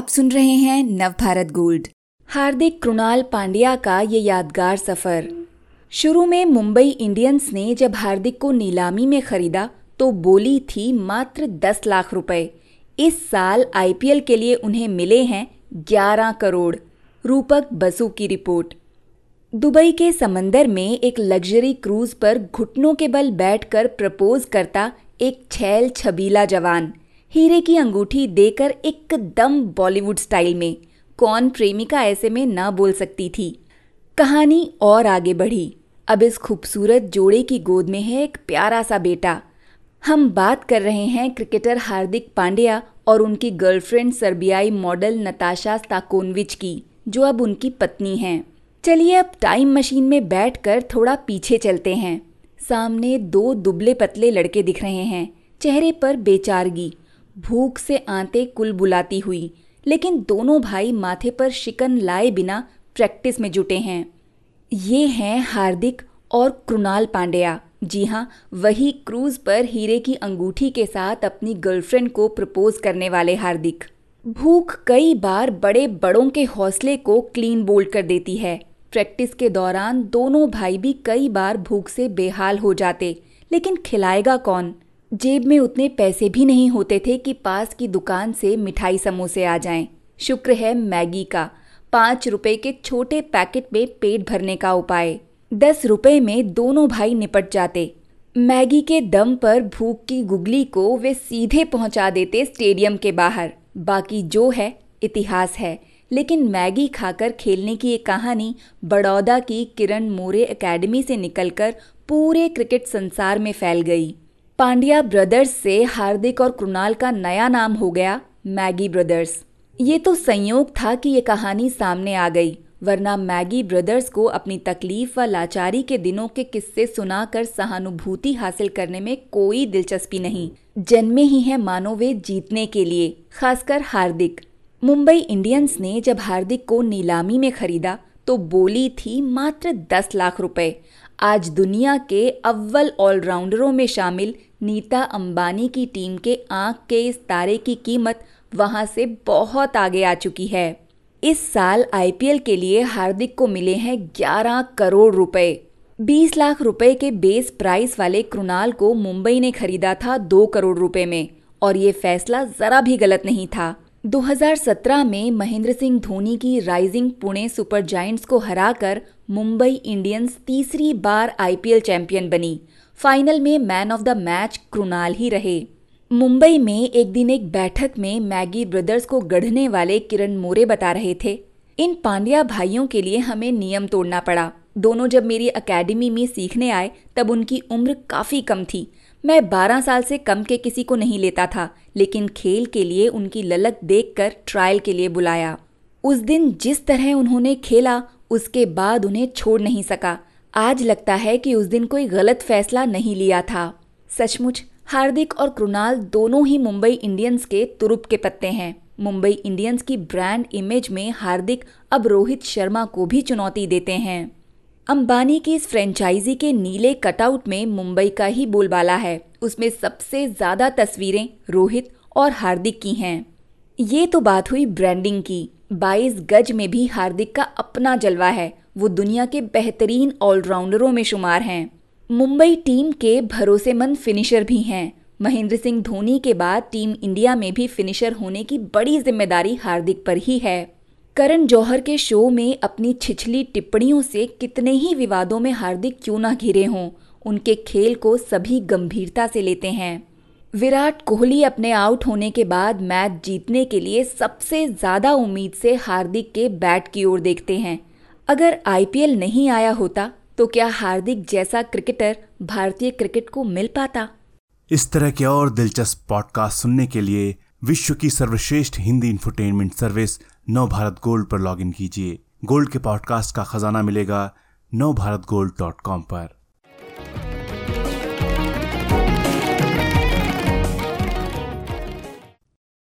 आप सुन रहे हैं नवभारत गोल्ड। हार्दिक कृणाल पांड्या का ये यादगार सफ़र। शुरू में मुंबई इंडियंस ने जब हार्दिक को नीलामी में खरीदा तो बोली थी मात्र 10 लाख रुपए। इस साल आईपीएल के लिए उन्हें मिले हैं 11 करोड़। रूपक बसु की रिपोर्ट। दुबई के समंदर में एक लग्जरी क्रूज पर घुटनों के बल बैठकर प्रपोज करता एक छैल छबीला जवान। हीरे की अंगूठी देकर एकदम बॉलीवुड स्टाइल में, कौन प्रेमिका ऐसे में ना बोल सकती थी। कहानी और आगे बढ़ी। अब इस खूबसूरत जोड़े की गोद में है एक प्यारा सा बेटा। हम बात कर रहे हैं क्रिकेटर हार्दिक पांड्या और उनकी गर्लफ्रेंड सर्बियाई मॉडल नताशा स्ताकोनविच की, जो अब उनकी पत्नी हैं। चलिए अब टाइम मशीन में बैठकर थोड़ा पीछे चलते हैं। सामने दो दुबले पतले लड़के दिख रहे हैं। चेहरे पर बेचारगी। भूख से आंते कुल बुलाती हुई, लेकिन दोनों भाई माथे पर शिकन लाए बिना प्रैक्टिस में जुटे हैं। ये हैं हार्दिक और कृणाल पांड्या। जी हाँ वही क्रूज पर हीरे की अंगूठी के साथ अपनी गर्लफ्रेंड को प्रपोज करने वाले हार्दिक। भूख कई बार बड़े बड़ों के हौसले को क्लीन बोल्ड कर देती है। प्रैक्टिस के दौरान दोनों भाई भी कई बार भूख से बेहाल हो जाते, लेकिन खिलाएगा कौन? जेब में उतने पैसे भी नहीं होते थे कि पास की दुकान से मिठाई समोसे आ जाएँ। शुक्र है मैगी का। पाँच रुपए के छोटे पैकेट में पेट भरने का उपाय। दस रुपए में दोनों भाई निपट जाते। मैगी के दम पर भूख की गुगली को वे सीधे पहुँचा देते स्टेडियम के बाहर। बाकी जो है, इतिहास है। लेकिन मैगी खाकर खेलने की एक कहानी बड़ौदा की किरण मोरे एकेडमी से निकलकर पूरे क्रिकेट संसार में फैल गई। पांड्या ब्रदर्स से हार्दिक और कृणाल का नया नाम हो गया मैगी ब्रदर्स। ये तो संयोग था कि ये कहानी सामने आ गई, वरना मैगी ब्रदर्स को अपनी तकलीफ़ व लाचारी के दिनों के किस्से सुनाकर सहानुभूति हासिल करने में कोई दिलचस्पी नहीं। जन्मे ही है मानो वे जीतने के लिए, खासकर हार्दिक। मुंबई इंडियंस ने जब हार्दिक को नीलामी में खरीदा तो बोली थी मात्र दस लाख रुपए। आज दुनिया के अव्वल ऑलराउंडरों में शामिल नीता अंबानी की टीम के आँख के इस तारे की कीमत वहाँ से बहुत आगे आ चुकी है। इस साल आईपीएल के लिए हार्दिक को मिले हैं 11 करोड़ रुपए। 20 लाख रुपए के बेस प्राइस वाले कृणाल को मुंबई ने खरीदा था 2 करोड़ रुपए में, और ये फैसला जरा भी गलत नहीं था। 2017 में महेंद्र सिंह धोनी की राइजिंग पुणे सुपर जायंट्स को हराकर मुंबई इंडियंस तीसरी बार आईपीएल चैंपियन बनी फाइनल में man of the match Krunal ही रहे। मुंबई में एक दिन एक बैठक में मैगी ब्रदर्स को गढ़ने वाले किरण मोरे बता रहे थे। इन पांड्या भाइयों के लिए हमें नियम तोड़ना पड़ा। दोनों जब मेरी अकेडमी में सीखने आए, तब उनकी उम्र काफ़ी कम थी। मैं 12 साल से कम के किसी को नहीं लेता था, लेकिन खेल के लिए उनकी ललक देखकर ट्रायल के लिए बुलाया। उस दिन जिस तरह उन्होंने खेला, उसके बाद उन्हें छोड़ नहीं सका। आज लगता है कि उस दिन कोई गलत फैसला नहीं लिया था। सचमुच, हार्दिक और कृणाल दोनों ही मुंबई इंडियंस के तुरुप के पत्ते हैं। मुंबई इंडियंस की ब्रांड इमेज में हार्दिक अब रोहित शर्मा को भी चुनौती देते हैं। अंबानी की इस फ्रेंचाइजी के नीले कटआउट में मुंबई का ही बोलबाला है। उसमें सबसे ज़्यादा तस्वीरें रोहित और हार्दिक की हैं। ये तो बात हुई ब्रांडिंग की। 22 गज में भी हार्दिक का अपना जलवा है। वो दुनिया के बेहतरीन ऑलराउंडरों में शुमार हैं। मुंबई टीम के भरोसेमंद फिनिशर भी हैं। महेंद्र सिंह धोनी के बाद टीम इंडिया में भी फिनिशर होने की बड़ी ज़िम्मेदारी हार्दिक पर ही है। करण जौहर के शो में अपनी छिछली टिप्पणियों से कितने ही विवादों में हार्दिक क्यों ना घिरे हों, उनके खेल को सभी गंभीरता से लेते हैं। विराट कोहली अपने आउट होने के बाद मैच जीतने के लिए सबसे ज़्यादा उम्मीद से हार्दिक के बैट की ओर देखते हैं। अगर आईपीएल नहीं आया होता तो क्या हार्दिक जैसा क्रिकेटर भारतीय क्रिकेट को मिल पाता? इस तरह के और दिलचस्प पॉडकास्ट सुनने के लिए विश्व की सर्वश्रेष्ठ Hindi infotainment service Nav Bharat gold पर लॉगिन कीजिए। गोल्ड के पॉडकास्ट का खजाना मिलेगा नव भारत गोल्ड डॉट कॉम पर।